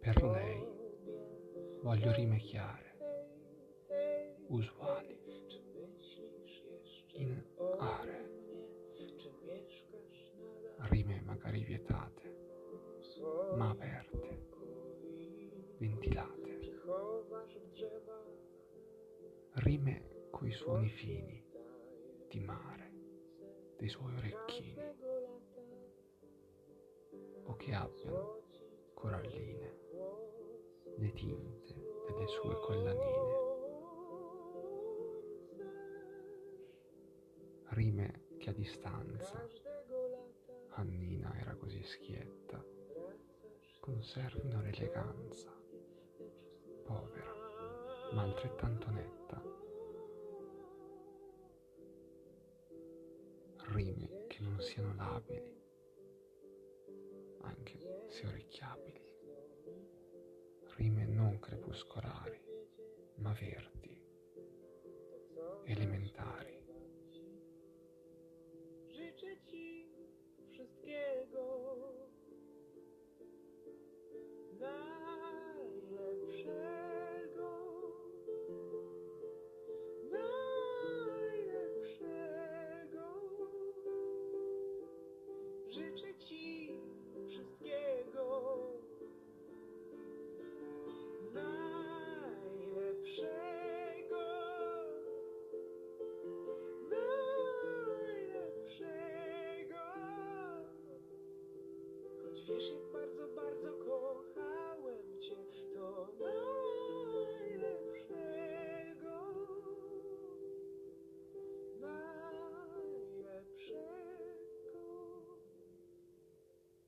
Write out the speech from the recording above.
Per lei voglio rime chiare, usuali, in aree, rime magari vietate, ma aperte, ventilate, rime coi suoni fini di mare dei suoi orecchini, o che abbiano coralline le tinte delle sue collanine. Rime che a distanza Annina era così schietta, conservino l'eleganza, povera, ma altrettanto netta. Rime che non siano labili, anche se orecchiabili rime non crepuscolari, ma verdi, elementari. Wszystkiego You.